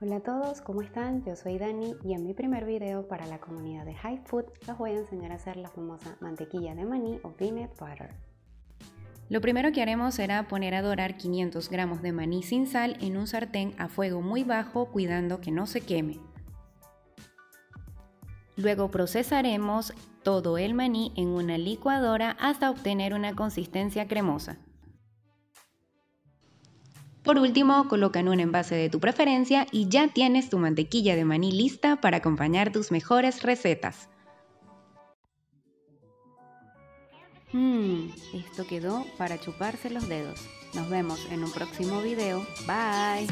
Hola a todos, ¿cómo están? Yo soy Dani y en mi primer video para la comunidad de High Food les voy a enseñar a hacer la famosa mantequilla de maní o peanut butter. Lo primero que haremos será poner a dorar 500 gramos de maní sin sal en un sartén a fuego muy bajo cuidando que no se queme. Luego procesaremos todo el maní en una licuadora hasta obtener una consistencia cremosa. Por último, coloca en un envase de tu preferencia y ya tienes tu mantequilla de maní lista para acompañar tus mejores recetas. Mmm, esto quedó para chuparse los dedos. Nos vemos en un próximo video. Bye.